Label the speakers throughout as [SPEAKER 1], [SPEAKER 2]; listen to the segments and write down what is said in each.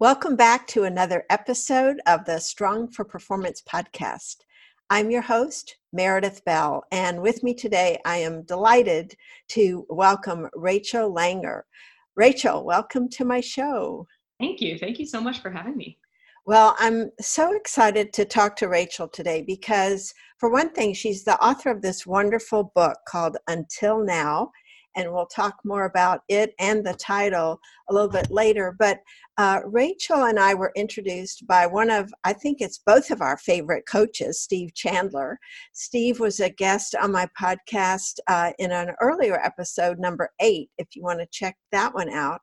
[SPEAKER 1] Welcome back to another episode of the Strong for Performance podcast. I'm your host, Meredith Bell, and with me today, I am delighted to welcome Rachel Langer. Rachel, welcome to my show.
[SPEAKER 2] Thank you. Thank you so much for having me.
[SPEAKER 1] Well, I'm so excited to talk to Rachel today because, for one thing, she's the author of this wonderful book called Until Now and we'll talk more about it and the title a little bit later. But uh, Rachel and I were introduced by one of, I think it's both of our favorite coaches, Steve Chandler. Steve was a guest on my podcast uh, in an earlier episode, number eight, if you want to check that one out.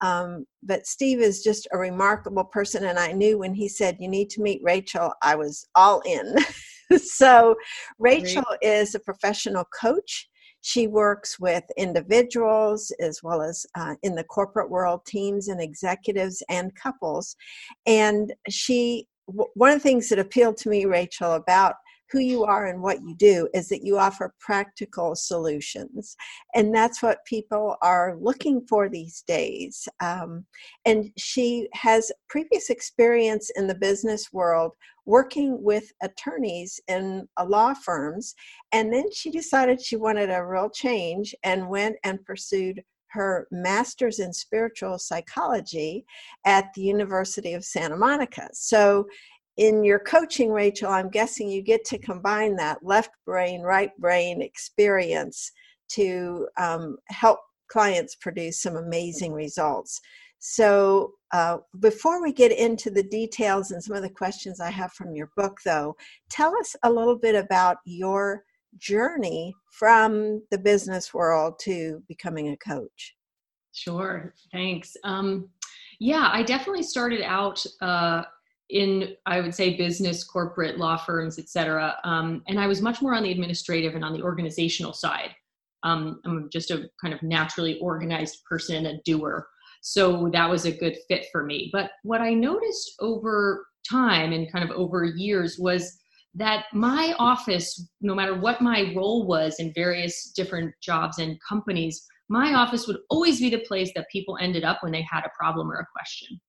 [SPEAKER 1] Um, but Steve is just a remarkable person, and I knew when he said, You need to meet Rachel, I was all in. so, Rachel is a professional coach she works with individuals as well as uh, in the corporate world, teams and executives and couples. And she, one of the things that appealed to me, Rachel, about who you are and what you do is that you offer practical solutions. And that's what people are looking for these days. Um, and she has previous experience in the business world working with attorneys in uh, law firms. And then she decided she wanted a real change and went and pursued her master's in spiritual psychology at the University of Santa Monica. So in your coaching, Rachel, I'm guessing you get to combine that left brain, right brain experience to um, help clients produce some amazing results. So, uh, before we get into the details and some of the questions I have from your book, though, tell us a little bit about your journey from the business world to becoming a coach.
[SPEAKER 2] Sure, thanks. Um, yeah, I definitely started out uh, in i would say business corporate law firms et cetera. Um, and i was much more on the administrative and on the organizational side. Um, i'm just a kind of naturally organized person and a doer. So that was a good fit for me. But what i noticed over time and kind of over years was that my office no matter what my role was in various different jobs and companies my office would always be the place that people ended up when they had a problem or a question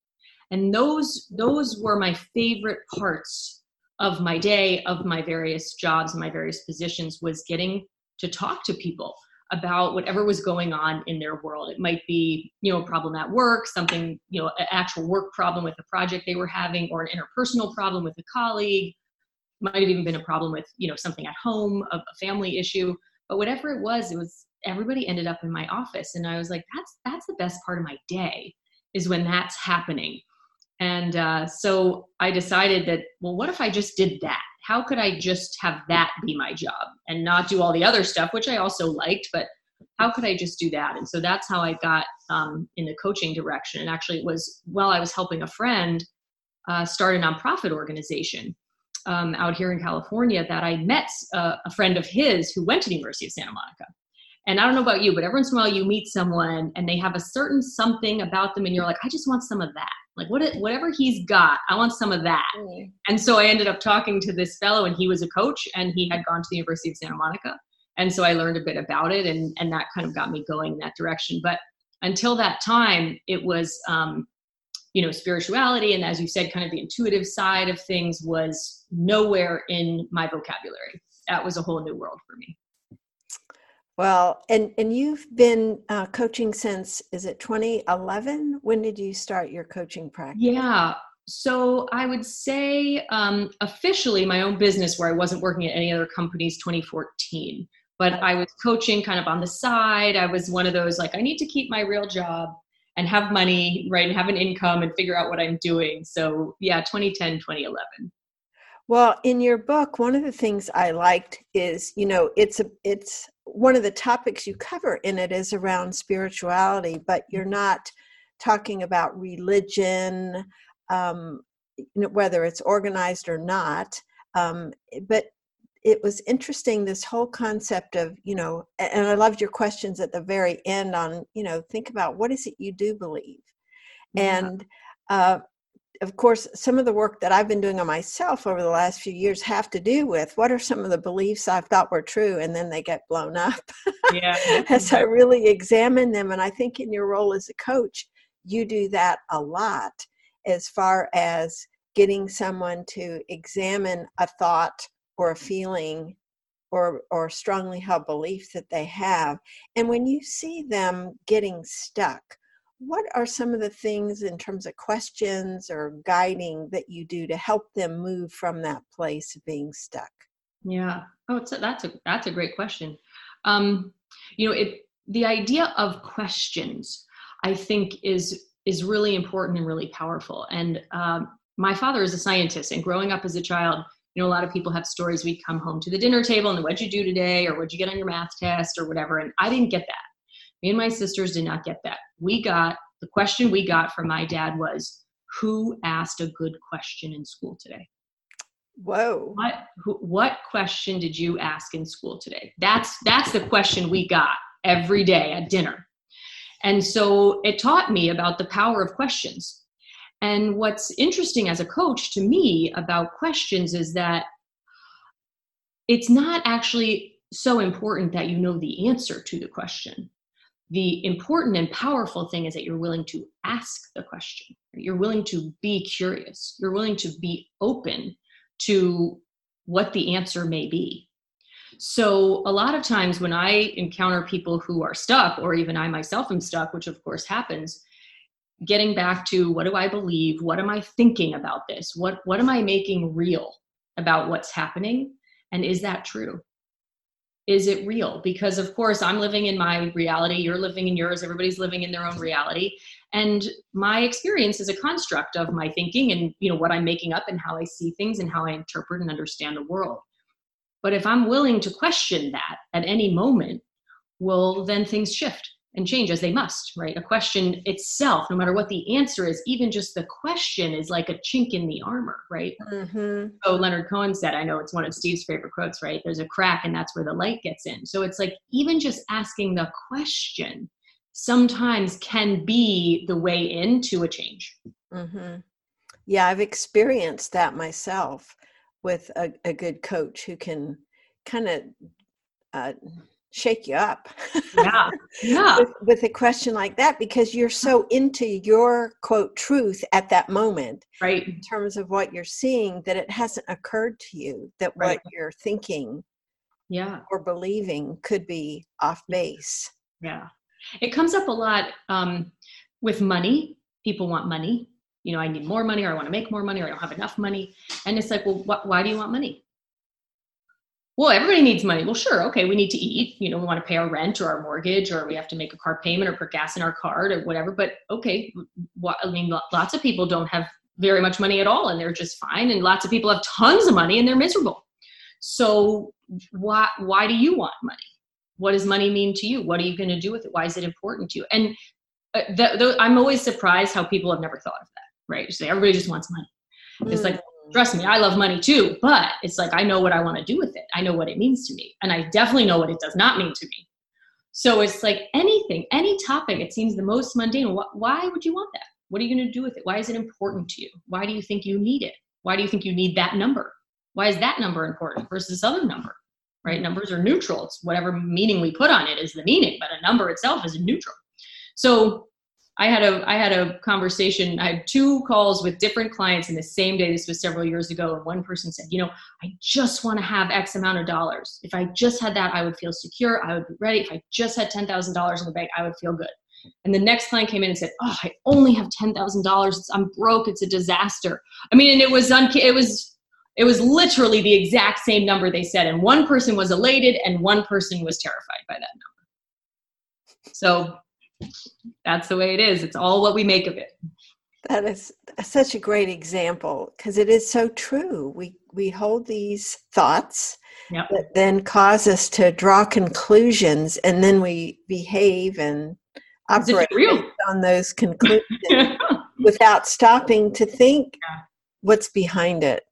[SPEAKER 2] and those those were my favorite parts of my day of my various jobs my various positions was getting to talk to people about whatever was going on in their world. It might be you know a problem at work something you know an actual work problem with a project they were having or an interpersonal problem with a colleague. Might have even been a problem with you know something at home a, a family issue. But whatever it was it was everybody ended up in my office. And i was like that's that's the best part of my day is when that's happening and uh, so I decided that, well, what if I just did that? How could I just have that be my job and not do all the other stuff, which I also liked, but how could I just do that? And so that's how I got um, in the coaching direction. And actually, it was while I was helping a friend uh, start a nonprofit organization um, out here in California that I met uh, a friend of his who went to the University of Santa Monica. And I don't know about you, but every once in a while you meet someone and they have a certain something about them, and you're like, I just want some of that. Like what, whatever he's got, I want some of that. Mm. And so I ended up talking to this fellow, and he was a coach, and he had gone to the University of Santa Monica. And so I learned a bit about it, and and that kind of got me going in that direction. But until that time, it was um, you know spirituality and as you said kind of the intuitive side of things was nowhere in my vocabulary that was a whole new world for me
[SPEAKER 1] well, and and you've been uh, coaching since is it 2011? When did you start your coaching practice?
[SPEAKER 2] Yeah, so I would say um, officially my own business, where I wasn't working at any other companies, 2014. But I was coaching kind of on the side. I was one of those like I need to keep my real job and have money, right, and have an income and figure out what I'm doing. So yeah, 2010, 2011.
[SPEAKER 1] Well, in your book, one of the things I liked is, you know, it's a it's one of the topics you cover in it is around spirituality, but you're mm-hmm. not talking about religion. Um, whether it's organized or not. Um, but it was interesting this whole concept of you know and i loved your questions at the very end on you know think about what is it you do believe yeah. and uh, of course some of the work that i've been doing on myself over the last few years have to do with what are some of the beliefs I've thought were true and then they get blown up. Yeah as i really examine them and i think in your role as a coach you do that a lot as far as getting someone to examine a thought or a feeling or or strongly held belief that they have. And when you see them getting stuck what are some of the things in terms of questions or guiding that you do to help them move from that place of being stuck?
[SPEAKER 2] Yeah. Oh a, that's a that's a great question. Um you know it the idea of questions i think is is really important and really powerful. And um, my father is a scientist and growing up as a child you know a lot of people have stories we come home to the dinner table and what'd you do today? or what'd you get on your math test? or whatever and i didn't get that me and my sisters did not get that. We got the question we got from my dad was who asked a good question in school today?
[SPEAKER 1] Whoa.
[SPEAKER 2] What who, what question did you ask in school today? That's that's the question we got every day at dinner. And so it taught me about the power of questions. And what's interesting as a coach to me about questions is that it's not actually so important that you know the answer to the question. The important and powerful thing is that you're willing to ask the question. You're willing to be curious. You're willing to be open to what the answer may be. So, a lot of times when I encounter people who are stuck, or even I myself am stuck, which of course happens, getting back to what do I believe? What am I thinking about this? What what am I making real about what's happening? And is that true? Is it real? Because of course I'm living in my reality, you're living in yours, everybody's living in their own reality. And my experience is a construct of my thinking and you know what I'm making up and how I see things and how I interpret and understand the world. But if I'm willing to question that at any moment, well then things shift and change as they must, right? A question itself, no matter what the answer is, even just the question is like a chink in the armor, right? Mm-hmm. So Leonard Cohen said, I know it's one of Steve's favorite quotes, right? There's a crack and that's where the light gets in. So it's like even just asking the question sometimes can be the way into a change.
[SPEAKER 1] Mm-hmm. Yeah, I've experienced that myself with a, a good coach who can kind of uh, shake you up
[SPEAKER 2] yeah. Yeah.
[SPEAKER 1] with, with, a question like that because you're so into your quote truth at that moment
[SPEAKER 2] right.
[SPEAKER 1] in terms of what you're seeing that it hasn't occurred to you that right. what you're thinking
[SPEAKER 2] yeah.
[SPEAKER 1] or believing could be off base.
[SPEAKER 2] Yeah. It comes up a lot um, with money. People want money. You know i need more money or i want to make more money or i don't have enough money. And it's like well wh- why do you want money well, everybody needs money. Well, sure, okay, we need to eat. You know, we want to pay our rent or our mortgage, or we have to make a car payment or put gas in our car or whatever. But okay, what, I mean, lots of people don't have very much money at all, and they're just fine. And lots of people have tons of money and they're miserable. So, why why do you want money? What does money mean to you? What are you going to do with it? Why is it important to you? And uh, I'm always surprised how people have never thought of that. Right? Say everybody just wants money. It's like trust me, I love money too, but it's like I know what I want to do with it. I know what it means to me. And I definitely know what it does not mean to me. So it's like anything, any topic, it seems the most mundane. Why would you want that? What are you going to do with it? Why is it important to you? Why do you think you need it? Why do you think you need that number? Why is that number important versus this other number? Right? Numbers are neutral. It's whatever meaning we put on it is the meaning, but a number itself is neutral. So I had a I had a conversation. I had two calls with different clients in the same day. This was several years ago, and one person said, "You know, I just want to have X amount of dollars. If I just had that, I would feel secure. I would be ready. If I just had ten thousand dollars in the bank, I would feel good." And the next client came in and said, "Oh, I only have ten thousand dollars. I'm broke. It's a disaster." I mean, and it was un- it was it was literally the exact same number they said, and one person was elated, and one person was terrified by that number. So that's the way it is. It's all what we make of it.
[SPEAKER 1] That is such a great example because it is so true. We we hold these thoughts yep. that then cause us to draw conclusions, and then we behave and operate on those conclusions without stopping to think. what's behind it.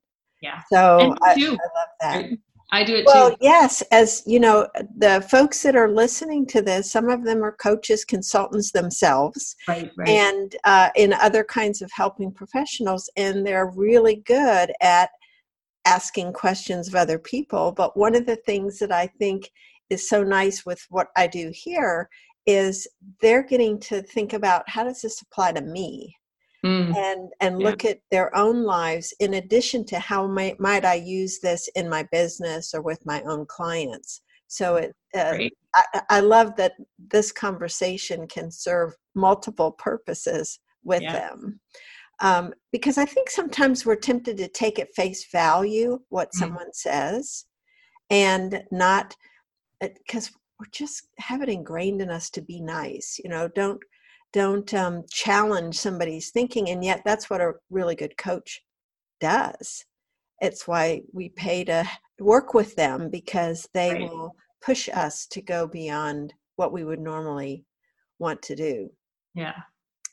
[SPEAKER 2] Yeah.
[SPEAKER 1] So I, I, love that.
[SPEAKER 2] I do it
[SPEAKER 1] well,
[SPEAKER 2] too.
[SPEAKER 1] yes, as you know, the folks that are listening to this, some of them are coaches, consultants themselves,
[SPEAKER 2] right, right.
[SPEAKER 1] and uh, in other kinds of helping professionals, and they're really good at asking questions of other people. But one of the things that I think is so nice with what I do here is they're getting to think about how does this apply to me mm. and and yeah. look at their own lives in addition to how might, might i use this in my business or with my own clients so it uh, I, I, love that this conversation can serve multiple purposes with yeah. them um, because i think sometimes we're tempted to take at face value what mm. someone says and not because uh, we're just have it ingrained in us to be nice you know don't don't um, challenge somebody's thinking and yet that's what a really good coach does. It's why we pay to work with them because they right. will push us to go beyond what we would normally want to do.
[SPEAKER 2] Yeah.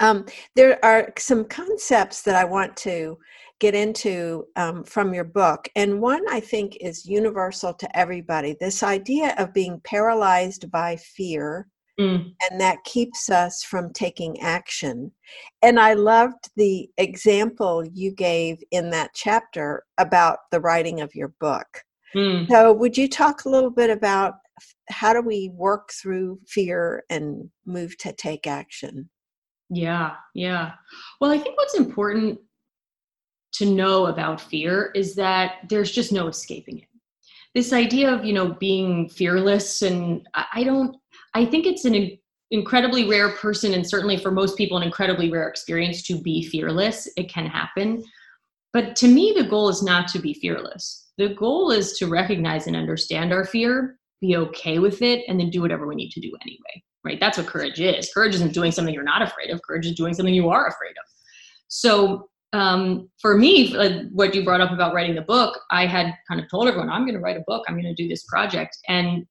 [SPEAKER 1] Um, there are some concepts that i want to get into um, from your book and one i think is universal to everybody this idea of being paralyzed by fear Mm. And that keeps us from taking action. And I loved the example you gave in that chapter about the writing of your book. Mm. So, would you talk a little bit about how do we work through fear and move to take action?
[SPEAKER 2] Yeah, yeah. Well, I think what's important to know about fear is that there's just no escaping it. This idea of, you know, being fearless and I don't I think it's an incredibly rare person, and certainly for most people, an incredibly rare experience to be fearless. It can happen. But to me, the goal is not to be fearless. The goal is to recognize and understand our fear, be okay with it, and then do whatever we need to do anyway. Right? That's what courage is. Courage isn't doing something you're not afraid of. Courage is doing something you are afraid of. So um, for me, what you brought up about writing the book, I had kind of told everyone, I'm going to write a book. I'm going to do this project. And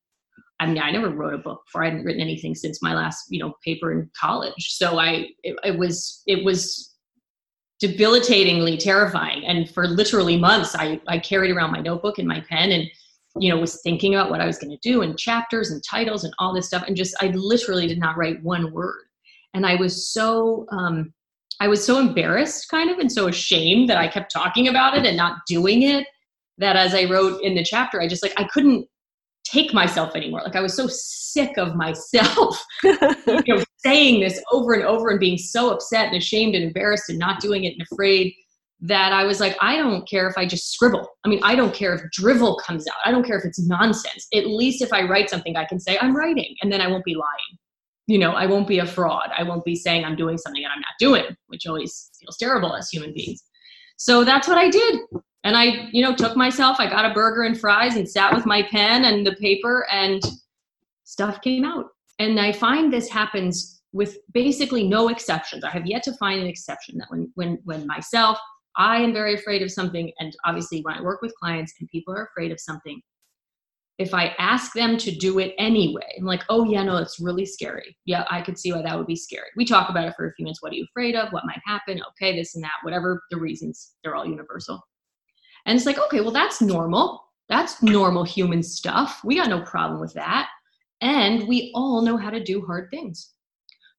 [SPEAKER 2] I mean, I never wrote a book before. I hadn't written anything since my last, you know, paper in college. So I, it, it was, it was debilitatingly terrifying. And for literally months, I, I carried around my notebook and my pen and, you know, was thinking about what I was going to do and chapters and titles and all this stuff. And just, I literally did not write one word. And I was so, um, I was so embarrassed kind of and so ashamed that I kept talking about it and not doing it that as I wrote in the chapter, I just like, I couldn't, take myself anymore. Like I was so sick of myself, you know, saying this over and over and being so upset and ashamed and embarrassed and not doing it and afraid that I was like, I don't care if I just scribble. I mean, I don't care if drivel comes out. I don't care if it's nonsense. At least if I write something, I can say I'm writing and then I won't be lying. You know, I won't be a fraud. I won't be saying I'm doing something and I'm not doing, which always feels terrible as human beings. So that's what I did and I, you know, took myself, I got a burger and fries and sat with my pen and the paper and stuff came out. And I find this happens with basically no exceptions. I have yet to find an exception that when when when myself, I am very afraid of something and obviously when I work with clients and people are afraid of something, if I ask them to do it anyway, I'm like, oh yeah, no, it's really scary. Yeah, I could see why that would be scary. We talk about it for a few minutes. What are you afraid of? What might happen? Okay, this and that, whatever the reasons, they're all universal. And it's like, okay, well, that's normal. That's normal human stuff. We got no problem with that. And we all know how to do hard things.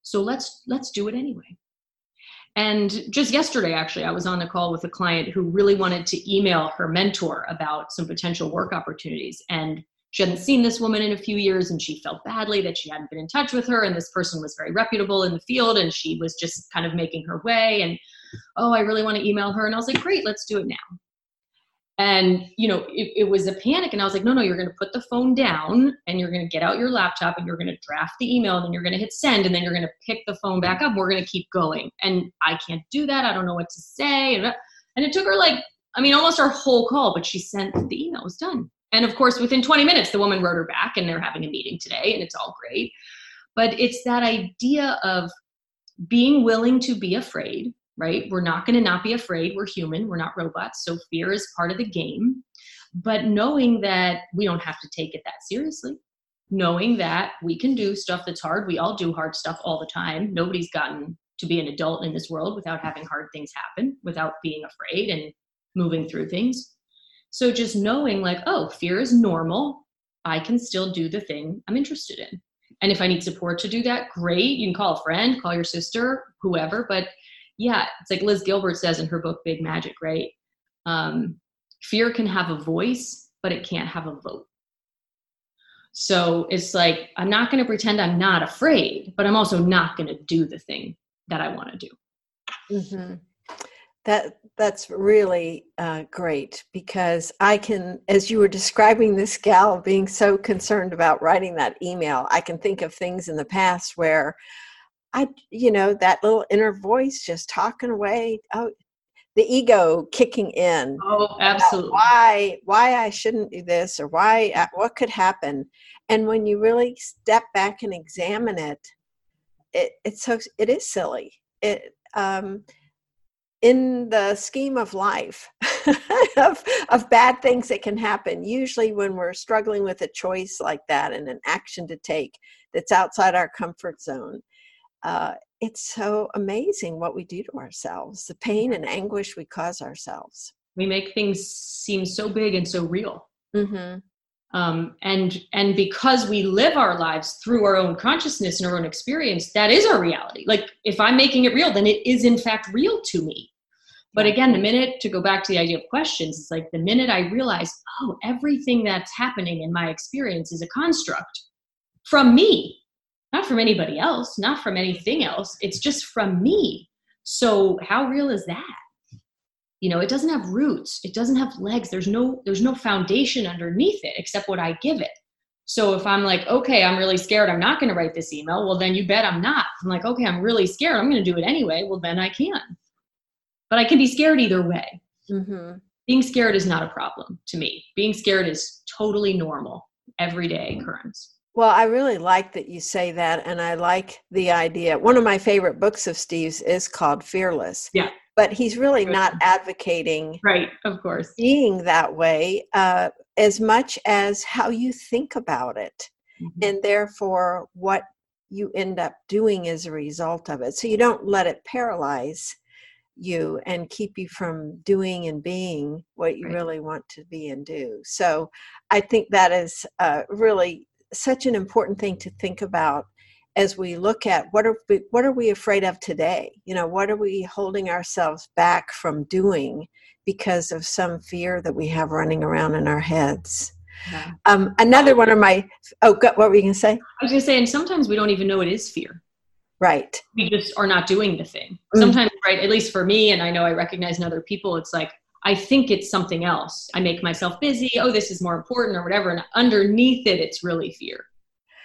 [SPEAKER 2] So let's let's do it anyway. And just yesterday, actually, I was on a call with a client who really wanted to email her mentor about some potential work opportunities. And she hadn't seen this woman in a few years and she felt badly that she hadn't been in touch with her. And this person was very reputable in the field and she was just kind of making her way. And oh, I really want to email her. And I was like, great, let's do it now and you know it, it, was a panic and i was like no no you're going to put the phone down and you're going to get out your laptop and you're going to draft the email and then you're going to hit send and then you're going to pick the phone back up. We're going to keep going. And i can't do that. I don't know what to say. And, it took her like i mean almost our whole call but she sent the email was done. And of course within 20 minutes the woman wrote her back and they're having a meeting today and it's all great. But it's that idea of being willing to be afraid right? We're not going to not be afraid. We're human, we're not robots. So fear is part of the game. But knowing that we don't have to take it that seriously, knowing that we can do stuff that's hard. We all do hard stuff all the time. Nobody's gotten to be an adult in this world without having hard things happen, without being afraid and moving through things. So just knowing, like, oh, fear is normal. I can still do the thing I'm interested in. And if I need support to do that, great. You can call a friend, call your sister, whoever. But yeah, it's like Liz Gilbert says in her book, Big Magic, right? Um, fear can have a voice, but it can't have a vote. So it's like, I'm not going to pretend I'm not afraid, but I'm also not going to do the thing that I want to do.
[SPEAKER 1] Mm-hmm. That that's really uh, great because I can, as you were describing this gal being so concerned about writing that email, I can think of things in the past where I, you know, that little inner voice just talking away. Oh, the ego kicking in.
[SPEAKER 2] Oh, absolutely.
[SPEAKER 1] Why, why I shouldn't do this or why, uh, what could happen? And when you really step back and examine it, it it's so it is silly. It um, in the scheme of life of, of bad things that can happen usually when we're struggling with a choice like that and an action to take that's outside our comfort zone uh, it's so amazing what we do to ourselves the pain and anguish we cause ourselves.
[SPEAKER 2] We make things seem so big and so real.
[SPEAKER 1] Mm-hmm.
[SPEAKER 2] um, and and because we live our lives through our own consciousness and our own experience that is our reality. Like if i'm making it real then it is in fact real to me. But again the minute to go back to the idea of questions it's like the minute i realize oh everything that's happening in my experience is a construct from me not from anybody else not from anything else. It's just from me. So how real is that? You know it doesn't have roots. It doesn't have legs. There's no there's no foundation underneath it except what i give it. So if i'm like okay i'm really scared. I'm not going to write this email well then you bet i'm not. I'm like okay i'm really scared. I'm going to do it anyway. Well then i can. But i can be scared either way.
[SPEAKER 1] Mm-hmm.
[SPEAKER 2] being scared is not a problem to me. Being scared is totally normal everyday occurrence
[SPEAKER 1] well, I really like that you say that, and I like the idea. One of my favorite books of Steve's is called Fearless.
[SPEAKER 2] Yeah.
[SPEAKER 1] But he's really not advocating
[SPEAKER 2] right, of course,
[SPEAKER 1] being that way uh, as much as how you think about it, mm-hmm. and therefore what you end up doing as a result of it. So you don't let it paralyze you and keep you from doing and being what you right. really want to be and do. So I think that is uh, really such an important thing to think about as we look at what are we, what are we afraid of today? You know what are we holding ourselves back from doing because of some fear that we have running around in our heads? Yeah. um, another one of my oh what were you going to say?
[SPEAKER 2] I was going to say and sometimes we don't even know it is fear.
[SPEAKER 1] Right.
[SPEAKER 2] We just are not doing the thing. Mm. sometimes right at least for me and i know i recognize in other people it's like I think it's something else. I make myself busy. Oh, this is more important or whatever. And underneath it, it's really fear.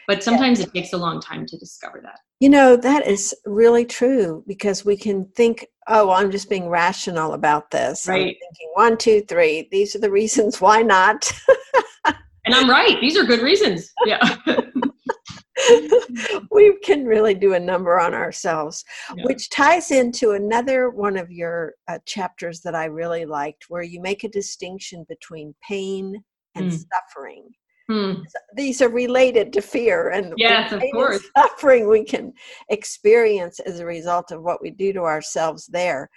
[SPEAKER 2] But sometimes yeah. it takes a long time to discover that.
[SPEAKER 1] You know, that is really true because we can think, oh, I'm just being rational about this.
[SPEAKER 2] Right. I'm
[SPEAKER 1] thinking one, two, three. These are the reasons why not.
[SPEAKER 2] and I'm right. These are good reasons. Yeah.
[SPEAKER 1] we can really do a number on ourselves, yeah. which ties into another one of your uh, chapters that I really liked, where you make a distinction between pain and mm. suffering.
[SPEAKER 2] Hmm.
[SPEAKER 1] These are related to fear and
[SPEAKER 2] yes, of course.
[SPEAKER 1] suffering we can experience as a result of what we do to ourselves there.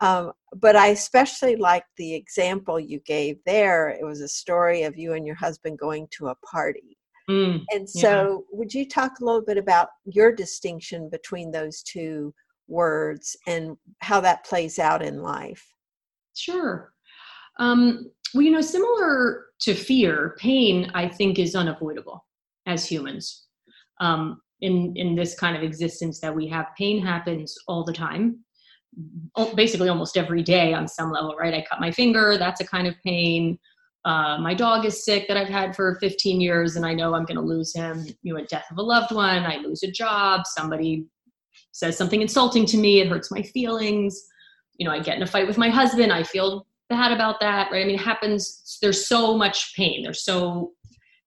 [SPEAKER 1] Um, but I especially liked the example you gave there. It was a story of you and your husband going to a party.
[SPEAKER 2] Mm,
[SPEAKER 1] and so, yeah. would you talk a little bit about your distinction between those two words and how that plays out in life?
[SPEAKER 2] Sure. Um, well, you know, similar to fear, pain, I think, is unavoidable as humans. Um, in in this kind of existence that we have, pain happens all the time, basically almost every day on some level, right? I cut my finger, that's a kind of pain uh, my dog is sick that I've had for 15 years and I know I'm going to lose him. You know, a death of a loved one, I lose a job, somebody says something insulting to me, it hurts my feelings. You know, I get in a fight with my husband, I feel bad about that, right? I mean, it happens, there's so much pain. There's so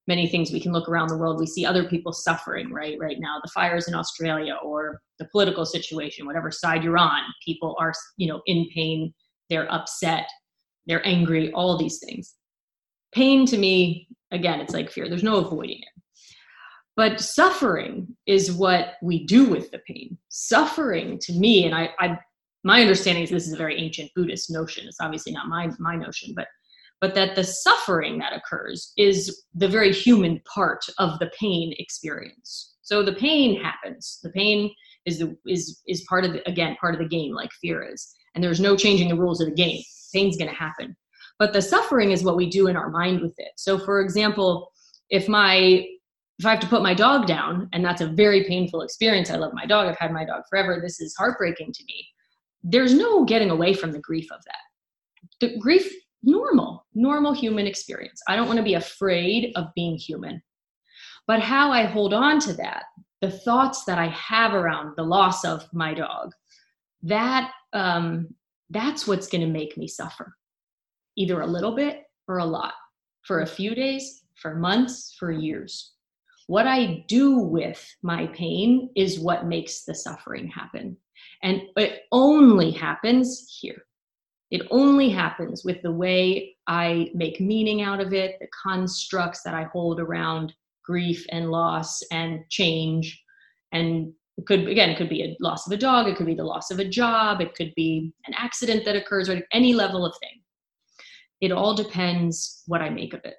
[SPEAKER 2] many things we can look around the world. We see other people suffering, right? Right now, the fires in Australia or the political situation, whatever side you're on, people are, you know, in pain, they're upset, they're angry, all these things pain to me again it's like fear. There's no avoiding it. But suffering is what we do with the pain. Suffering to me and I, I my understanding is this is a very ancient buddhist notion. It's obviously not my my notion but but that the suffering that occurs is the very human part of the pain experience. So the pain happens. The pain is the is is part of the again part of the game like fear is. And there's no changing the rules of the game. Pain's going to happen but the suffering is what we do in our mind with it so for example if my if I have to put my dog down, and that's a very painful experience, I love my dog, I've had my dog forever, this is heartbreaking to me. There's no getting away from the grief of that. The grief, normal, normal human experience. I don't want to be afraid of being human. But how I hold on to that, the thoughts that I have around the loss of my dog, that um, that's what's going to make me suffer, either a little bit or a lot, for a few days, for months, for years. What I do with my pain is what makes the suffering happen. And it only happens here. It only happens with the way I make meaning out of it, the constructs that I hold around grief and loss and change. And it could, again, it could be a loss of a dog, it could be the loss of a job, it could be an accident that occurs, or any level of thing. It all depends what I make of it.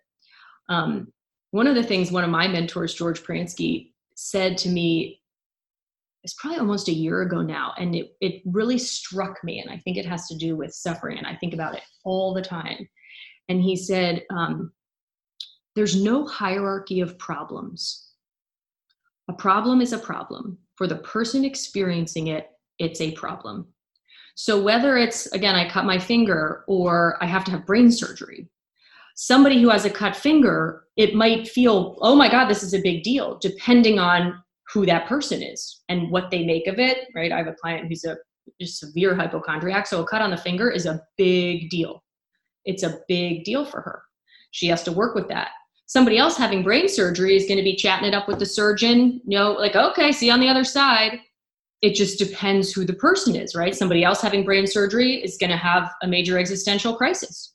[SPEAKER 2] Um, one of the things one of my mentors, George Pransky, said to me it's probably almost a year ago now and it, it really struck me and i think it has to do with suffering and i think about it all the time. And he said um, there's no hierarchy of problems. A problem is a problem. For the person experiencing it it's a problem so whether it's again i cut my finger or i have to have brain surgery somebody who has a cut finger, it might feel, oh my God, this is a big deal, depending on who that person is and what they make of it, right? I have a client who's a severe hypochondriac, so a cut on the finger is a big deal. It's a big deal for her. She has to work with that. Somebody else having brain surgery is going to be chatting it up with the surgeon, you know, like, okay, see you on the other side. It just depends who the person is, right? Somebody else having brain surgery is going to have a major existential crisis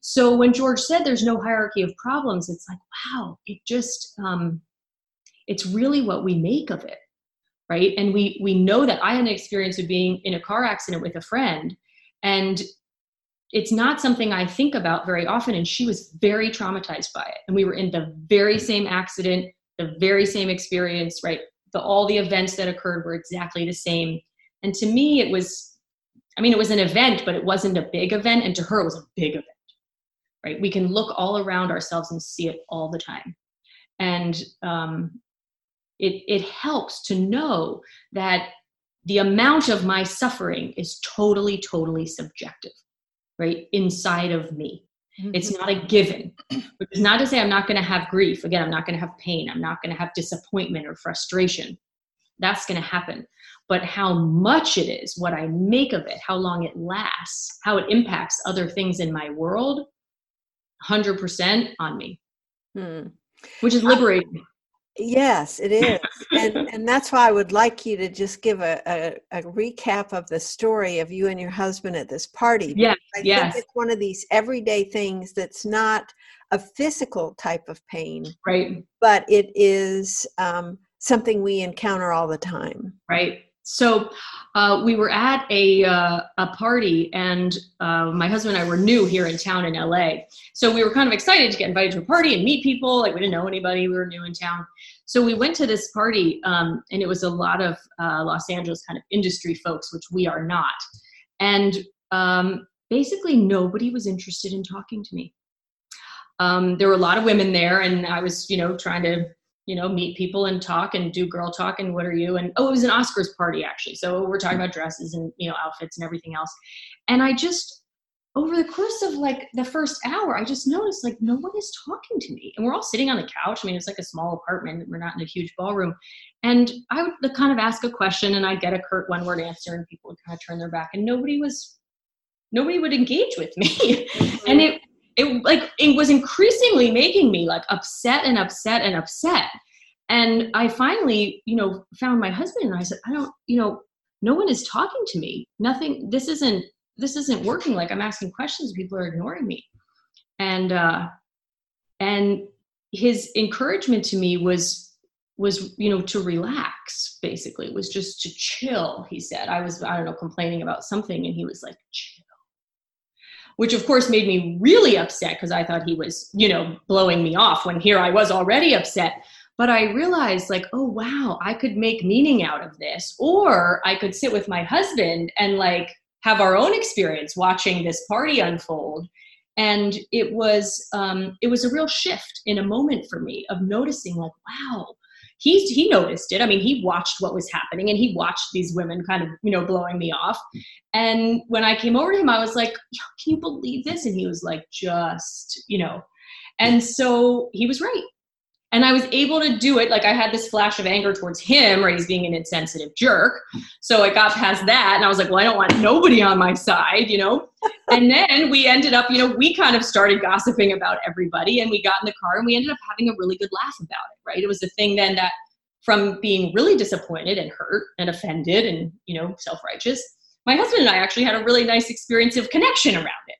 [SPEAKER 2] so when George said there's no hierarchy of problems, it's like, wow, it just, um, it's really what we make of it, right? And we we know that I had an experience of being in a car accident with a friend, and it's not something I think about very often. And she was very traumatized by it, and we were in the very same accident, the very same experience, right? The all the events that occurred were exactly the same. And to me, it was, I mean, it was an event, but it wasn't a big event, and to her, it was a big event right? We can look all around ourselves and see it all the time. And um, it, it helps to know that the amount of my suffering is totally, totally subjective, right? Inside of me. Mm-hmm. It's not a given, which is not to say I'm not going to have grief. Again, I'm not going to have pain. I'm not going to have disappointment or frustration. That's going to happen. But how much it is, what I make of it, how long it lasts, how it impacts other things in my world, 100% on me, hmm. which is liberating.
[SPEAKER 1] Yes, it is. and, and that's why I would like you to just give a, a, a, recap of the story of you and your husband at this party.
[SPEAKER 2] Yes,
[SPEAKER 1] I
[SPEAKER 2] yes.
[SPEAKER 1] think it's one of these everyday things that's not a physical type of pain.
[SPEAKER 2] Right.
[SPEAKER 1] But it is um, something we encounter all the time.
[SPEAKER 2] Right. So uh, we were at a, uh, a party, and uh, my husband and I were new here in town in LA. So we were kind of excited to get invited to a party and meet people. Like we didn't know anybody, we were new in town. So we went to this party, um, and it was a lot of uh, Los Angeles kind of industry folks, which we are not. And um, basically, nobody was interested in talking to me. Um, there were a lot of women there, and I was, you know, trying to you know, meet people and talk and do girl talk and what are you? And oh, it was an Oscars party actually. So we're talking about dresses and, you know, outfits and everything else. And I just, over the course of like the first hour, I just noticed like no one is talking to me. And we're all sitting on the couch. I mean, it's like a small apartment. We're not in a huge ballroom. And I would kind of ask a question and I'd get a curt one word answer and people would kind of turn their back and nobody was, nobody would engage with me. And it, it like it was increasingly making me like upset and upset and upset. And i finally you know found my husband and i said i don't you know no one is talking to me. Nothing this isn't this isn't working. Like i'm asking questions. People are ignoring me. And uh and his encouragement to me was was you know to relax basically. Was just to chill he said. I was i don't know complaining about something and he was like which of course made me really upset because i thought he was you know blowing me off when here i was already upset. But i realized like oh wow i could make meaning out of this. Or i could sit with my husband and like have our own experience watching this party unfold. And it was um, it was a real shift in a moment for me of noticing like wow he he noticed it. I mean, he watched what was happening and he watched these women kind of, you know, blowing me off. And when I came over to him, I was like, "Can you believe this?" And he was like, "Just, you know." And so he was right and I was able to do it. Like I had this flash of anger towards him, or he's being an insensitive jerk. So I got past that, and I was like, well, I don't want nobody on my side, you know. and then we ended up, you know, we kind of started gossiping about everybody, and we got in the car, and we ended up having a really good laugh about it. Right? It was a thing then that, from being really disappointed and hurt and offended and you know self righteous, my husband and I actually had a really nice experience of connection around it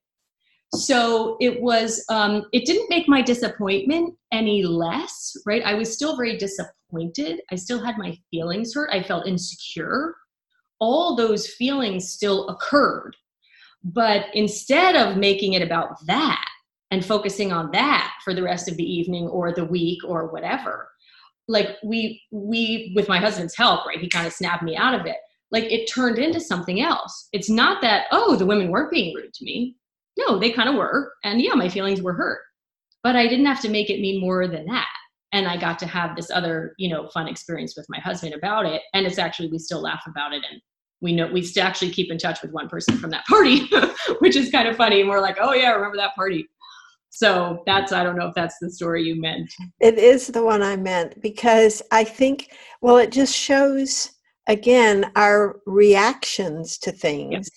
[SPEAKER 2] so it was um, it didn't make my disappointment any less right? I was still very disappointed. I still had my feelings hurt. I felt insecure. All those feelings still occurred. But instead of making it about that and focusing on that for the rest of the evening or the week or whatever like we we with my husband's help right he kind of snapped me out of it. Like it turned into something else. It's not that oh the women weren't being rude to me no, they kind of were. And yeah, my feelings were hurt. But I didn't have to make it mean more than that. And I got to have this other, you know, fun experience with my husband about it. And it's actually, we still laugh about it. And we know, we still actually keep in touch with one person from that party, which is kind of funny. And we're like, oh, yeah, remember that party. So that's, I don't know if that's the story you meant.
[SPEAKER 1] It is the one I meant because I think, well, it just shows again our reactions to things.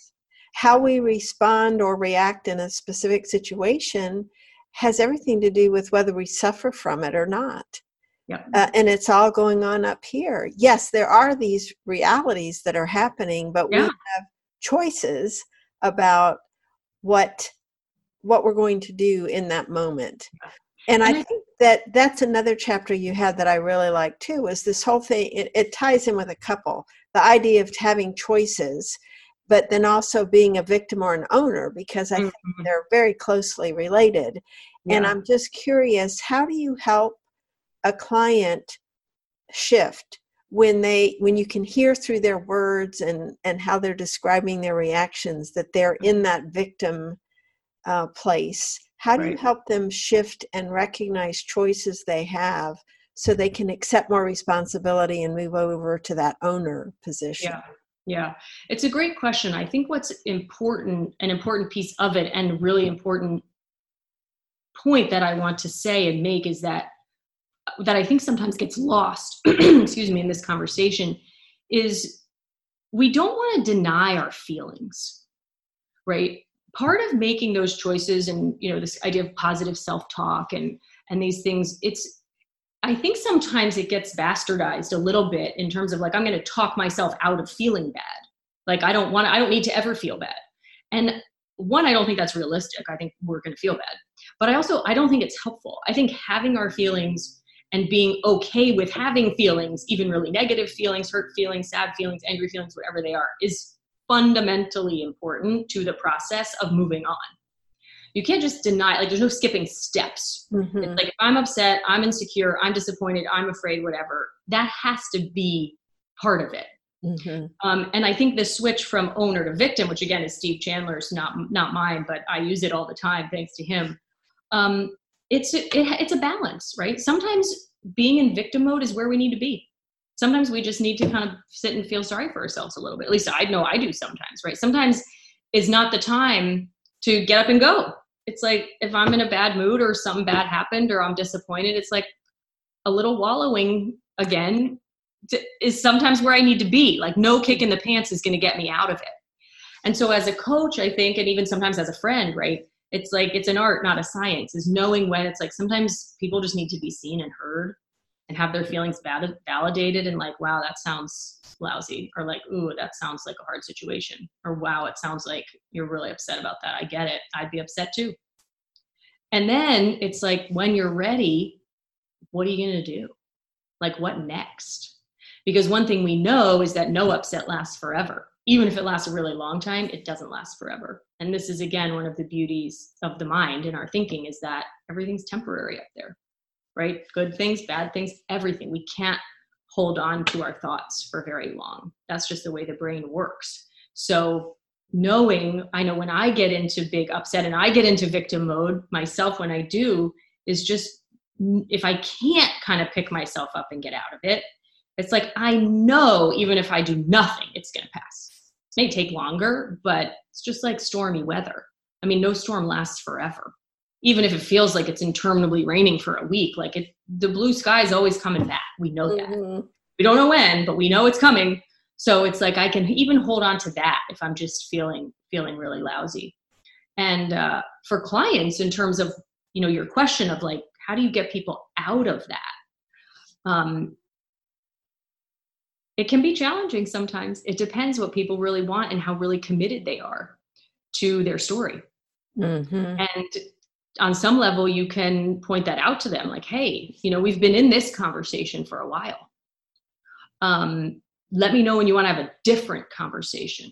[SPEAKER 1] How we respond or react in a specific situation has everything to do with whether we suffer from it or not.
[SPEAKER 2] Yep.
[SPEAKER 1] Uh, and it's all going on up here. Yes, there are these realities that are happening, but yeah. we have choices about what what we're going to do in that moment. And I think that that's another chapter you had that I really like too. Is this whole thing? It, it ties in with a couple. The idea of having choices but then also being a victim or an owner because I think mm-hmm. they're very closely related. Yeah. And I'm just curious, how do you help a client shift when they when you can hear through their words and and how they're describing their reactions that they're in mm-hmm. that victim uh, place? How do right. you help them shift and recognize choices they have so they can accept more responsibility and move over to that owner position?
[SPEAKER 2] Yeah. Yeah, it's a great question. I think what's important, an important piece of it, and really important point that I want to say and make is that that I think sometimes gets lost, excuse me, in this conversation is we don't want to deny our feelings, right? Part of making those choices and you know this idea of positive self-talk and and these things, it's I think sometimes it gets bastardized a little bit in terms of like, I'm going to talk myself out of feeling bad. Like, I don't want, I don't need to ever feel bad. And one, I don't think that's realistic. I think we're going to feel bad. But I also, I don't think it's helpful. I think having our feelings and being okay with having feelings, even really negative feelings, hurt feelings, sad feelings, angry feelings, whatever they are, is fundamentally important to the process of moving on you can't just deny like there's no skipping steps. Mm-hmm. like if i'm upset i'm insecure i'm disappointed i'm afraid whatever that has to be part of it. Mm-hmm. um, and i think the switch from owner to victim which again is steve chandler's not not mine but i use it all the time thanks to him um, it's it, it's a balance right? Sometimes being in victim mode is where we need to be. Sometimes we just need to kind of sit and feel sorry for ourselves a little bit. At least i know i do sometimes right? Sometimes is not the time to get up and go. It's like if I'm in a bad mood or something bad happened or I'm disappointed, it's like a little wallowing again to, is sometimes where I need to be. Like no kick in the pants is going to get me out of it. And so as a coach, I think, and even sometimes as a friend, right? It's like it's an art, not a science. Is knowing when it's like sometimes people just need to be seen and heard and have their feelings validated and like wow that sounds lousy or like ooh that sounds like a hard situation or wow it sounds like you're really upset about that. I get it. I'd be upset too. And then it's like when you're ready what are you going to do? Like what next? Because one thing we know is that no upset lasts forever. Even if it lasts a really long time it doesn't last forever. And this is again one of the beauties of the mind and our thinking is that everything's temporary up there right? Good things bad things everything. We can't hold on to our thoughts for very long. That's just the way the brain works. So knowing i know when i get into big upset and i get into victim mode myself when i do is just if i can't kind of pick myself up and get out of it it's like i know even if i do nothing it's going to pass. It may take longer but it's just like stormy weather. I mean no storm lasts forever even if it feels like it's interminably raining for a week like it the blue sky is always coming back. We know that. Mm-hmm. we don't know when but we know it's coming. So it's like i can even hold on to that if i'm just feeling feeling really lousy. And uh, for clients in terms of you know your question of like how do you get people out of that? Um, it can be challenging sometimes. It depends what people really want and how really committed they are to their story. Mm-hmm. and on some level you can point that out to them like hey you know we've been in this conversation for a while um, let me know when you want to have a different conversation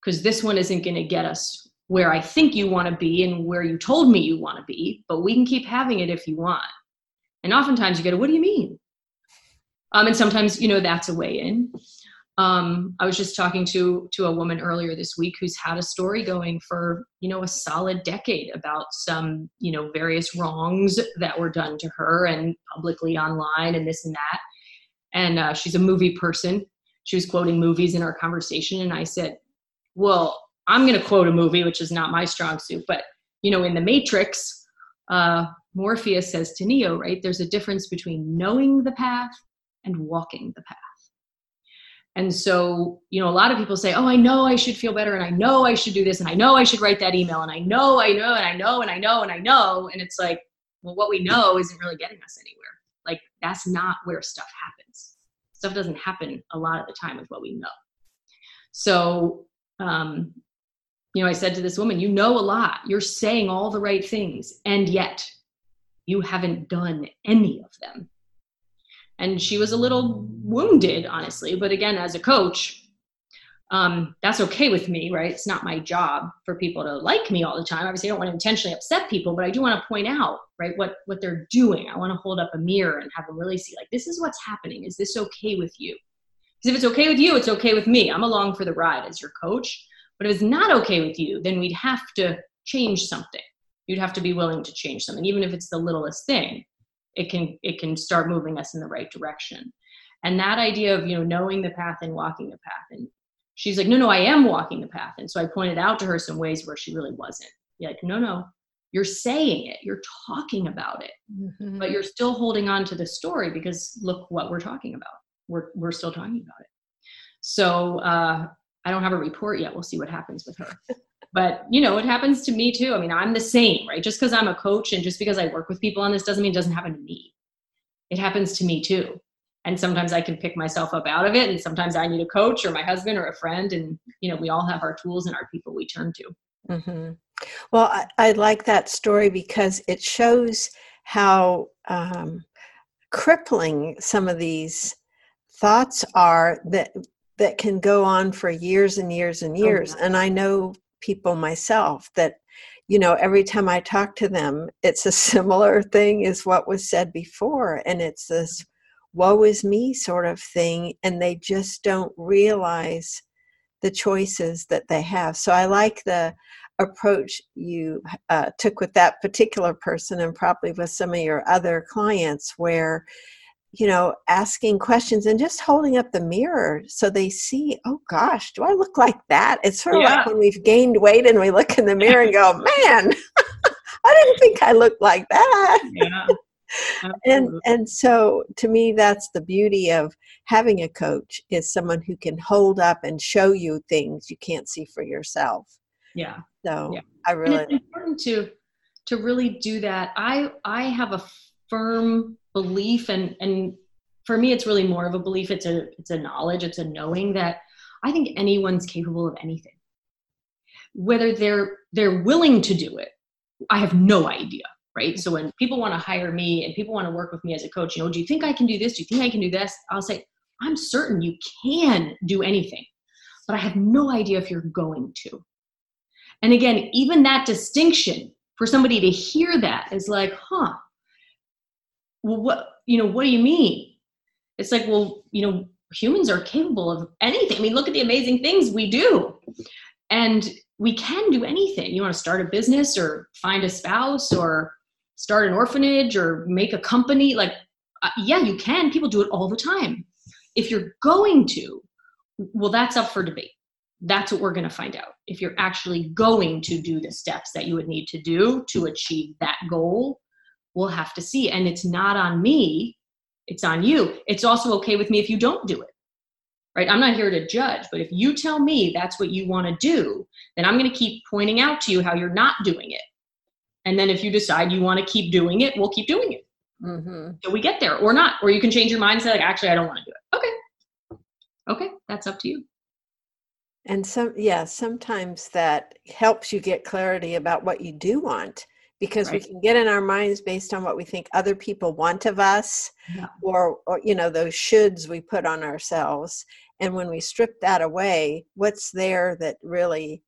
[SPEAKER 2] because this one isn't going to get us where I think you want to be and where you told me you want to be, but we can keep having it if you want. And oftentimes you get, what do you mean? Um, and sometimes, you know, that's a way in. Um, I was just talking to to a woman earlier this week who's had a story going for you know a solid decade about some you know various wrongs that were done to her and publicly online and this and that and uh, she's a movie person. She was quoting movies in our conversation, and I said, "Well, I'm going to quote a movie, which is not my strong suit, but you know, in The Matrix, uh, Morpheus says to Neo, right? There's a difference between knowing the path and walking the path." And so, you know, a lot of people say, "Oh, I know I should feel better, and I know I should do this, and I know I should write that email, and I know, I know, and I know, and I know, and I know," and it's like, well, what we know isn't really getting us anywhere. Like that's not where stuff happens. Stuff doesn't happen a lot of the time with what we know. So, um, you know, I said to this woman, you know a lot. You're saying all the right things, and yet you haven't done any of them. And she was a little wounded, honestly. But again, as a coach, um, that's okay with me, right? It's not my job for people to like me all the time. Obviously, I don't want to intentionally upset people, but I do want to point out, right, what what they're doing. I want to hold up a mirror and have them really see, like, this is what's happening. Is this okay with you? Because if it's okay with you, it's okay with me. I'm along for the ride as your coach. But if it's not okay with you, then we'd have to change something. You'd have to be willing to change something, even if it's the littlest thing. It can it can start moving us in the right direction. And that idea of you know knowing the path and walking the path and she's like, no, no, I am walking the path. And so I pointed out to her some ways where she really wasn't. You're like, no, no, you're saying it, you're talking about it, mm-hmm. but you're still holding on to the story because look what we're talking about. We're, we're still talking about it. So uh, I don't have a report yet. We'll see what happens with her. but you know, it happens to me too. I mean, I'm the same, right? Just because I'm a coach and just because I work with people on this doesn't mean it doesn't happen to me. It happens to me too and sometimes i can pick myself up out of it and sometimes i need a coach or my husband or a friend and you know we all have our tools and our people we turn to
[SPEAKER 1] mm-hmm. well I, I, like that story because it shows how um, crippling some of these thoughts are that that can go on for years and years and years oh, and i know people myself that you know every time i talk to them it's a similar thing as what was said before and it's this woe is me sort of thing, and they just don't realize the choices that they have. So I like the approach you uh, took with that particular person and probably with some of your other clients where you know asking questions and just holding up the mirror so they see oh gosh do i look like that? It's sort of yeah. like when we've gained weight and we look in the mirror and go man i didn't think i looked like that. Yeah and and so to me that's the beauty of having a coach is someone who can hold up and show you things you can't see for yourself.
[SPEAKER 2] Yeah.
[SPEAKER 1] So
[SPEAKER 2] yeah.
[SPEAKER 1] i really
[SPEAKER 2] and it's important to to really do that. I i have a firm belief and and for me it's really more of a belief it's a it's a knowledge it's a knowing that i think anyone's capable of anything whether they're they're willing to do it i have no idea right? So when people want to hire me and people want to work with me as a coach, you know, do you think I can do this? Do you think I can do this? I'll say, I'm certain you can do anything, but I have no idea if you're going to. And again, even that distinction for somebody to hear that is like, huh, well, what, you know, what do you mean? It's like, well, you know, humans are capable of anything. I mean, look at the amazing things we do. And we can do anything. You want to start a business or find a spouse or start an orphanage or make a company. Like, uh, yeah, you can. People do it all the time. If you're going to, well, that's up for debate. That's what we're going to find out. If you're actually going to do the steps that you would need to do to achieve that goal, we'll have to see. And it's not on me, it's on you. It's also okay with me if you don't do it right? I'm not here to judge, but if you tell me that's what you want to do, then I'm going to keep pointing out to you how you're not doing it. And then if you decide you want to keep doing it, we'll keep doing it. Mm-hmm. So we get there or not. Or you can change your mind and say, like, actually, I don't want to do it. Okay. Okay. That's up to you.
[SPEAKER 1] And some, yeah, sometimes that helps you get clarity about what you do want because right. we can get in our minds based on what we think other people want of us yeah. or, or you know those shoulds we put on ourselves and when we strip that away what's there that really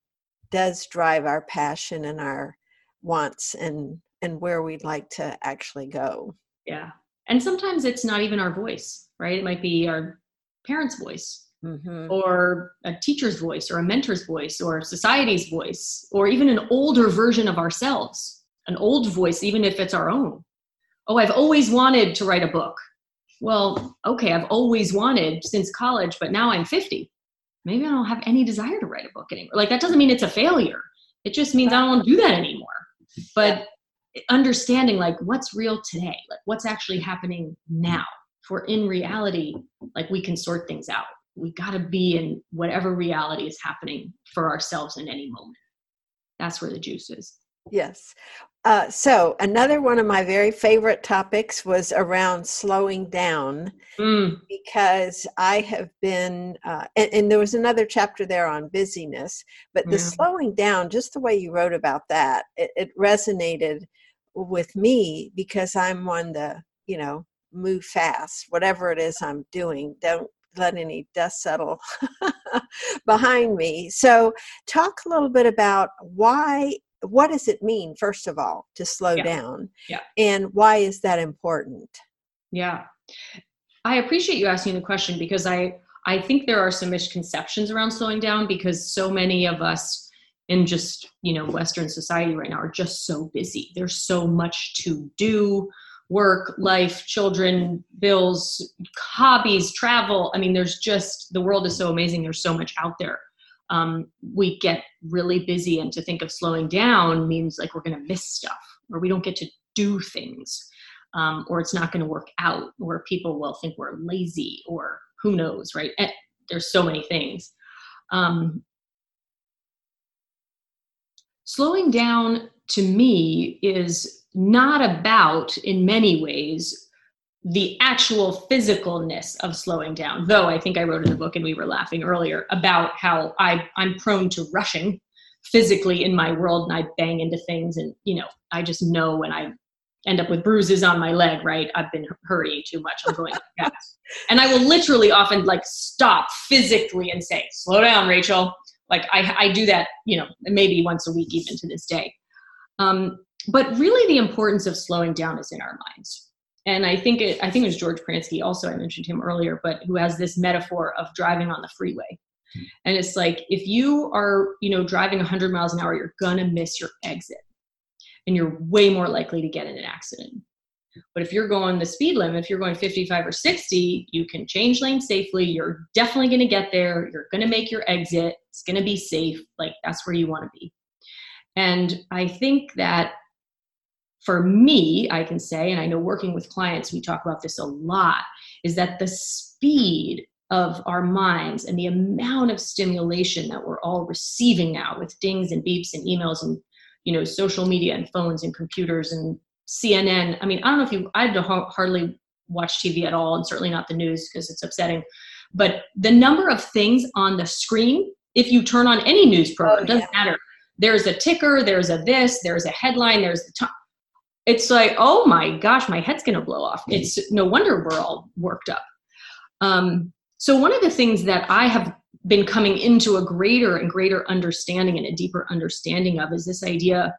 [SPEAKER 1] does drive our passion and our wants and and where we'd like to actually go
[SPEAKER 2] yeah and sometimes it's not even our voice right it might be our parents voice mm-hmm. or a teacher's voice or a mentor's voice or society's voice or even an older version of ourselves an old voice, even if it's our own. Oh, I've always wanted to write a book. Well, okay, I've always wanted since college, but now I'm 50. Maybe I don't have any desire to write a book anymore. Like, that doesn't mean it's a failure. It just means I don't want to do that anymore. But understanding, like, what's real today, like, what's actually happening now. For in reality, like, we can sort things out. We got to be in whatever reality is happening for ourselves in any moment. That's where the juice is.
[SPEAKER 1] Yes. Uh, so another one of my very favorite topics was around slowing down mm. because I have been, uh, and, and, there was another chapter there on busyness, but the yeah. slowing down, just the way you wrote about that, it, it resonated with me because I'm one to, you know, move fast, whatever it is I'm doing. Don't let any dust settle behind me. So, talk a little bit about why what does it mean first of all to slow yeah. down
[SPEAKER 2] yeah.
[SPEAKER 1] and why is that important?
[SPEAKER 2] Yeah. I appreciate you asking the question because i i think there are some misconceptions around slowing down because so many of us in just you know western society right now are just so busy. There's so much to do work life children bills hobbies travel. I mean there's just the world is so amazing. There's so much out there um, we get really busy and to think of slowing down means like we're going to miss stuff or we don't get to do things um, or it's not going to work out or people will think we're lazy or who knows right? And there's so many things. Um, slowing down to me is not about in many ways the actual physicalness of slowing down. Though I think I wrote in the book, and we were laughing earlier about how I, I'm prone to rushing physically in my world and I bang into things. And, you know, I just know when I end up with bruises on my leg, right? I've been hurrying too much. I'm going fast. and I will literally often like stop physically and say, slow down, Rachel. Like I, I do that, you know, maybe once a week, even to this day. Um, but really, the importance of slowing down is in our minds and I think it, I think it was George Pransky also I mentioned him earlier, but who has this metaphor of driving on the freeway. Hmm. And it's like if you are, you know, driving 100 miles an hour, you're gonna miss your exit, and you're way more likely to get in an accident. But if you're going the speed limit, if you're going 55 or 60, you can change lanes safely. You're definitely going to get there. You're going to make your exit. It's going to be safe. Like that's where you want to be. And I think that for me, I can say, and I know working with clients, we talk about this a lot, is that the speed of our minds and the amount of stimulation that we're all receiving now with dings and beeps and emails and you know social media and phones and computers and CNN. I mean, I don't know if you I hardly watch TV at all, and certainly not the news because it's upsetting. But the number of things on the screen, if you turn on any news program, oh, doesn't matter. There's a ticker, there's a this, there's a headline, there's the time it's like, oh my gosh, my head's gonna blow off. It's no wonder we're all worked up. Um, so one of the things that I have been coming into a greater and greater understanding and a deeper understanding of is this idea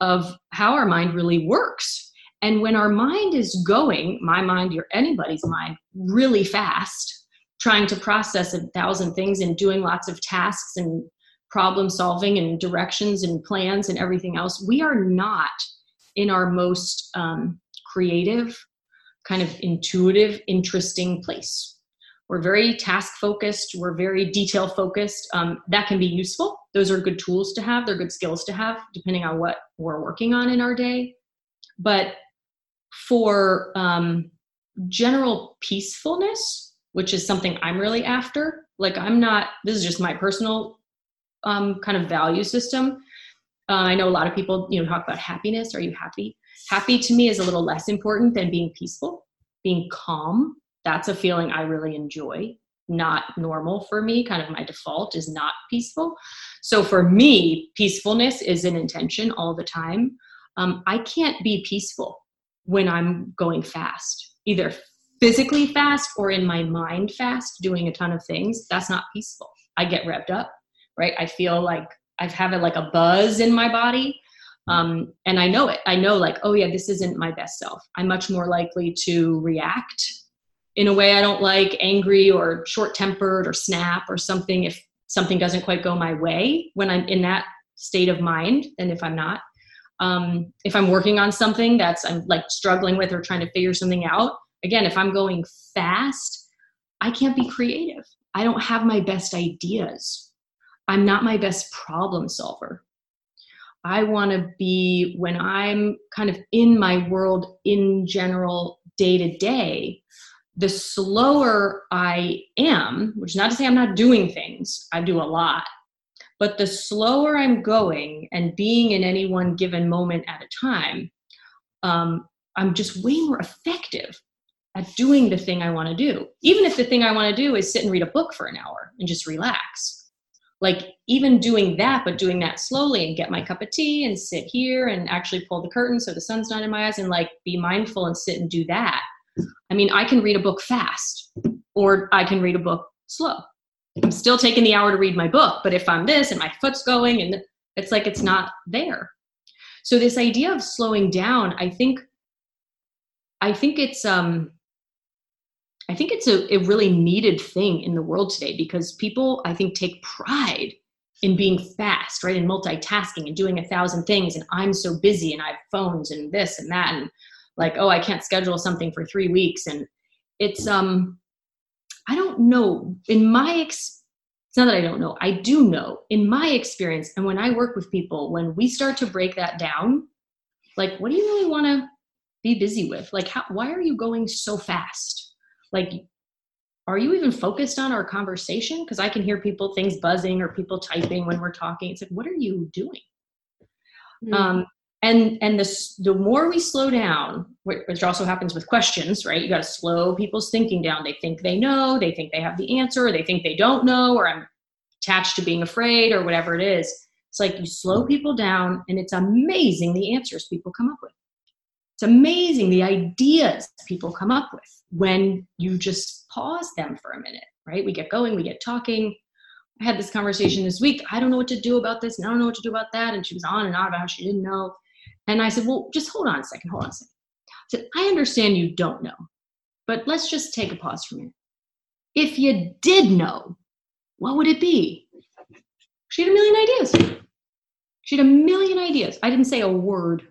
[SPEAKER 2] of how our mind really works. And when our mind is going, my mind, your anybody's mind, really fast, trying to process a thousand things and doing lots of tasks and problem solving and directions and plans and everything else, we are not in our most um, creative, kind of intuitive, interesting place. We're very task focused, we're very detail focused. Um, that can be useful. Those are good tools to have, they're good skills to have, depending on what we're working on in our day. But for um, general peacefulness, which is something I'm really after, like I'm not, this is just my personal um, kind of value system. Uh, I know a lot of people, you know, talk about happiness. Are you happy? Happy to me is a little less important than being peaceful, being calm. That's a feeling I really enjoy. Not normal for me. Kind of my default is not peaceful. So for me, peacefulness is an intention all the time. Um, I can't be peaceful when I'm going fast, either physically fast or in my mind fast, doing a ton of things. That's not peaceful. I get revved up, right? I feel like I have have it like a buzz in my body. Um, and I know it. I know, like, oh, yeah, this isn't my best self. I'm much more likely to react in a way I don't like, angry or short tempered or snap or something if something doesn't quite go my way when I'm in that state of mind than if I'm not. Um, if I'm working on something that's I'm like struggling with or trying to figure something out, again, if I'm going fast, I can't be creative. I don't have my best ideas I'm not my best problem solver. I want to be, when I'm kind of in my world in general, day to day, the slower I am, which is not to say I'm not doing things, I do a lot, but the slower I'm going and being in any one given moment at a time, um, I'm just way more effective at doing the thing I want to do. Even if the thing I want to do is sit and read a book for an hour and just relax like even doing that but doing that slowly and get my cup of tea and sit here and actually pull the curtain so the sun's not in my eyes and like be mindful and sit and do that. I mean i can read a book fast or i can read a book slow. I'm still taking the hour to read my book but if i'm this and my foot's going and it's like it's not there. So this idea of slowing down i think i think it's um I think it's a, a really needed thing in the world today because people, I think, take pride in being fast, right? And multitasking and doing a thousand things. And I'm so busy and I have phones and this and that. And like, oh, I can't schedule something for three weeks. And it's, um, I don't know. In my ex, it's not that I don't know. I do know in my experience. And when I work with people, when we start to break that down, like, what do you really want to be busy with? Like, how, why are you going so fast? Like are you even focused on our conversation? Because i can hear people things buzzing or people typing when we're talking. It's like what are you doing? Mm-hmm. um, and and this the more we slow down which also happens with questions right? You got to slow people's thinking down. They think they know they think they have the answer they think they don't know or i'm attached to being afraid or whatever it is. It's like you slow people down and it's amazing the answers people come up with it's amazing the ideas people come up with when you just pause them for a minute, right? We get going, we get talking. I had this conversation this week. I don't know what to do about this, and I don't know what to do about that. And she was on and on about how she didn't know. And I said, Well, just hold on a second, hold on a second. I said, I understand you don't know, but let's just take a pause for a minute. If you did know, what would it be? She had a million ideas. She had a million ideas. I didn't say a word.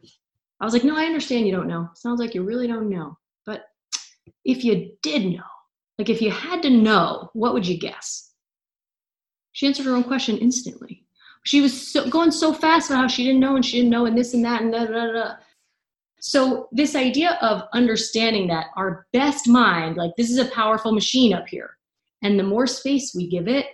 [SPEAKER 2] I was like, No, I understand you don't know. Sounds like you really don't know But if you did know, like if you had to know, what would you guess? She answered her own question instantly. She was so, going so fast about how she didn't know and she didn't know and this and that and da da da. So this idea of understanding that our best mind, like this is a powerful machine up here, and the more space we give it,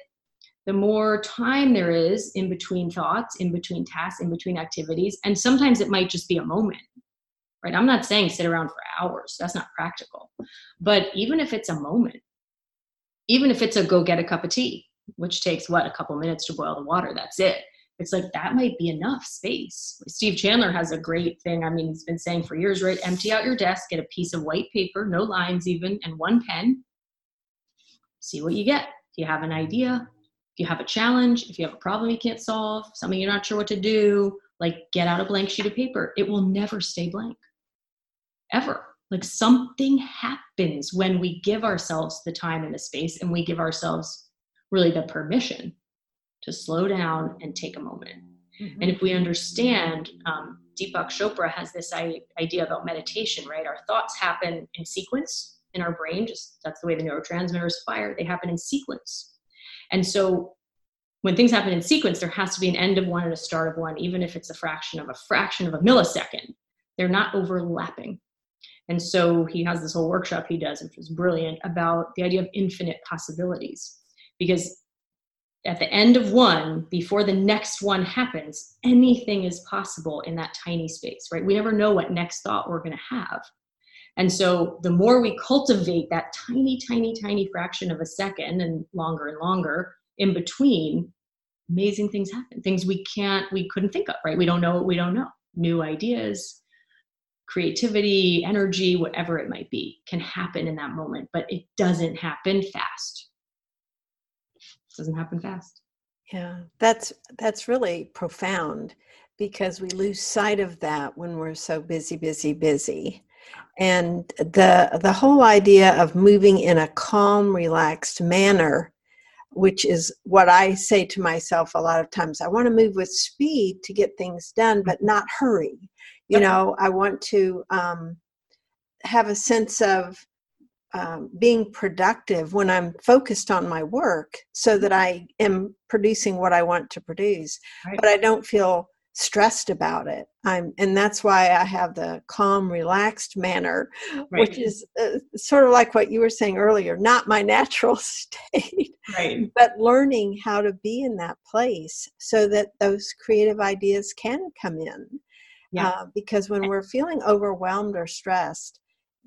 [SPEAKER 2] the more time there is in between thoughts, in between tasks, in between activities, and sometimes it might just be a moment right? I'm not saying sit around for hours. That's not practical. But even if it's a moment, even if it's a go get a cup of tea, which takes what, a couple minutes to boil the water, that's it. it's like that might be enough space. Steve Chandler has a great thing. I mean, he's been saying for years, right? Empty out your desk, get a piece of white paper, no lines even, and one pen. See what you get. If you have an idea, you have a challenge, if you have a problem you can't solve, something you're not sure what to do, like get out a blank sheet of paper. It will never stay blank. Ever. Like something happens when we give ourselves the time and the space and we give ourselves really the permission to slow down and take a moment. Mm-hmm. And if we understand, um, Deepak Chopra has this idea about meditation, right? Our thoughts happen in sequence in our brain, just that's the way the neurotransmitters fire, they happen in sequence. And so when things happen in sequence, there has to be an end of one and a start of one, even if it's a fraction of a fraction of a millisecond. They're not overlapping. And so he has this whole workshop he does, which is brilliant, about the idea of infinite possibilities. Because at the end of one, before the next one happens, anything is possible in that tiny space, right? We never know what next thought we're going to have. And so the more we cultivate that tiny, tiny, tiny fraction of a second and longer and longer in between, amazing things happen. Things we can't, we couldn't think of, right? We don't know what we don't know. New ideas, creativity, energy, whatever it might be, can happen in that moment, but it doesn't happen fast doesn't happen fast
[SPEAKER 1] yeah that's that's really profound because we lose sight of that when we're so busy busy busy and the the whole idea of moving in a calm relaxed manner which is what i say to myself a lot of times i want to move with speed to get things done but not hurry. You know i want to um, have a sense of um, being productive when I'm focused on my work so that I am producing what I want to produce, right. but I don't feel stressed about it. I'm, and that's why I have the calm, relaxed manner, right. which is uh, sort of like what you were saying earlier, not my natural state,
[SPEAKER 2] right.
[SPEAKER 1] but learning how to be in that place so that those creative ideas can come in. Yeah. Uh, because when we're feeling overwhelmed or stressed,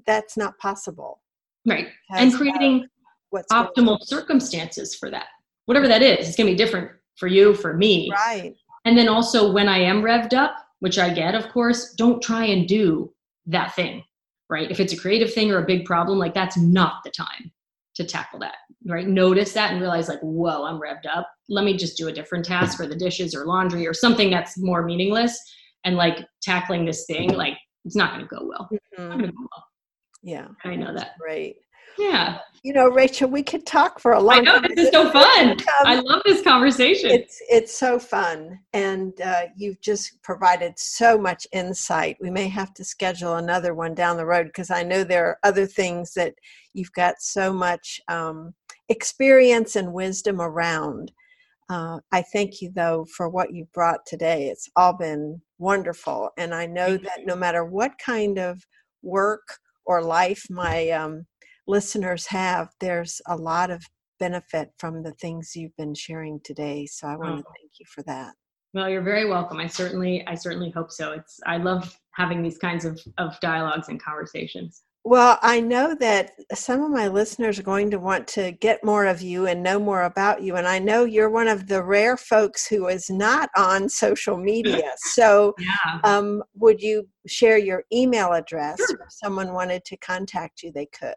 [SPEAKER 1] that's not possible
[SPEAKER 2] right and creating what's optimal circumstances for that whatever that is it's going to be different for you for me
[SPEAKER 1] right
[SPEAKER 2] and then also when i am revved up which i get of course don't try and do that thing right if it's a creative thing or a big problem like that's not the time to tackle that right notice that and realize like whoa i'm revved up let me just do a different task for the dishes or laundry or something that's more meaningless and like tackling this thing like it's not going to go well mm-hmm. go well
[SPEAKER 1] yeah.
[SPEAKER 2] I know that.
[SPEAKER 1] Great.
[SPEAKER 2] Yeah.
[SPEAKER 1] You know, Rachel, we could talk for a long
[SPEAKER 2] I know, time. This is so fun. I love this conversation.
[SPEAKER 1] It's it's so fun. And uh, you've just provided so much insight. We may have to schedule another one down the road because I know there are other things that you've got so much um, experience and wisdom around. Uh, I thank you, though, for what you brought today. It's all been wonderful. And I know that no matter what kind of work or life my um, listeners have, there's a lot of benefit from the things you've been sharing today. So I want to oh. thank you for that.
[SPEAKER 2] Well, you're very welcome. I certainly, I certainly hope so. It's, I love having these kinds of, of dialogues and conversations.
[SPEAKER 1] Well, I know that some of my listeners are going to want to get more of you and know more about you. And I know you're one of the rare folks who is not on social media. So, yeah. um, would you share your email address? Sure. If someone wanted to contact you, they could.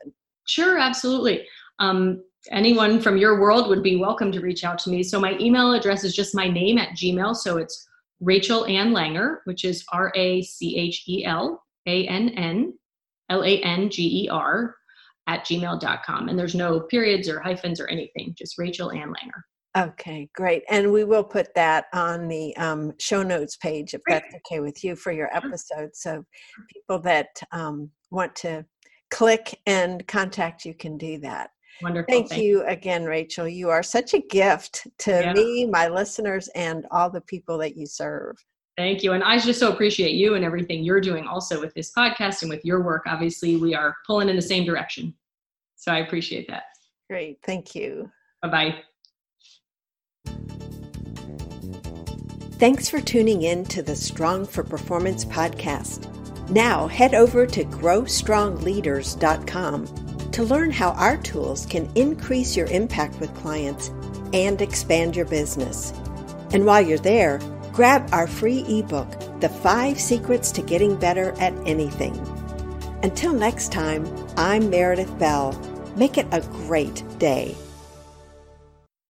[SPEAKER 2] Sure, absolutely. Um, anyone from your world would be welcome to reach out to me. So, my email address is just my name at Gmail. So, it's Rachel Ann Langer, which is R A C H E L A N N L A N G E R, at gmail.com. And there's no periods or hyphens or anything, just Rachel Ann Langer.
[SPEAKER 1] Okay, great. And we will put that on the um, show notes page if great. that's okay with you for your episode. So people that um, want to click and contact you can do that.
[SPEAKER 2] Wonderful.
[SPEAKER 1] Thank, Thank you again, Rachel. You are such a gift to yeah. me, my listeners, and all the people that you serve.
[SPEAKER 2] Thank you. And I just so appreciate you and everything you're doing also with this podcast and with your work. Obviously, we are pulling in the same direction. So I appreciate that.
[SPEAKER 1] Great. Thank you.
[SPEAKER 2] Bye bye.
[SPEAKER 1] Thanks for tuning in to the Strong for Performance podcast. Now head over to growstrongleaders.com to learn how our tools can increase your impact with clients and expand your business. And while you're there, grab our free ebook, The Five Secrets to Getting Better at Anything. Until next time, I'm Meredith Bell. Make it a great day.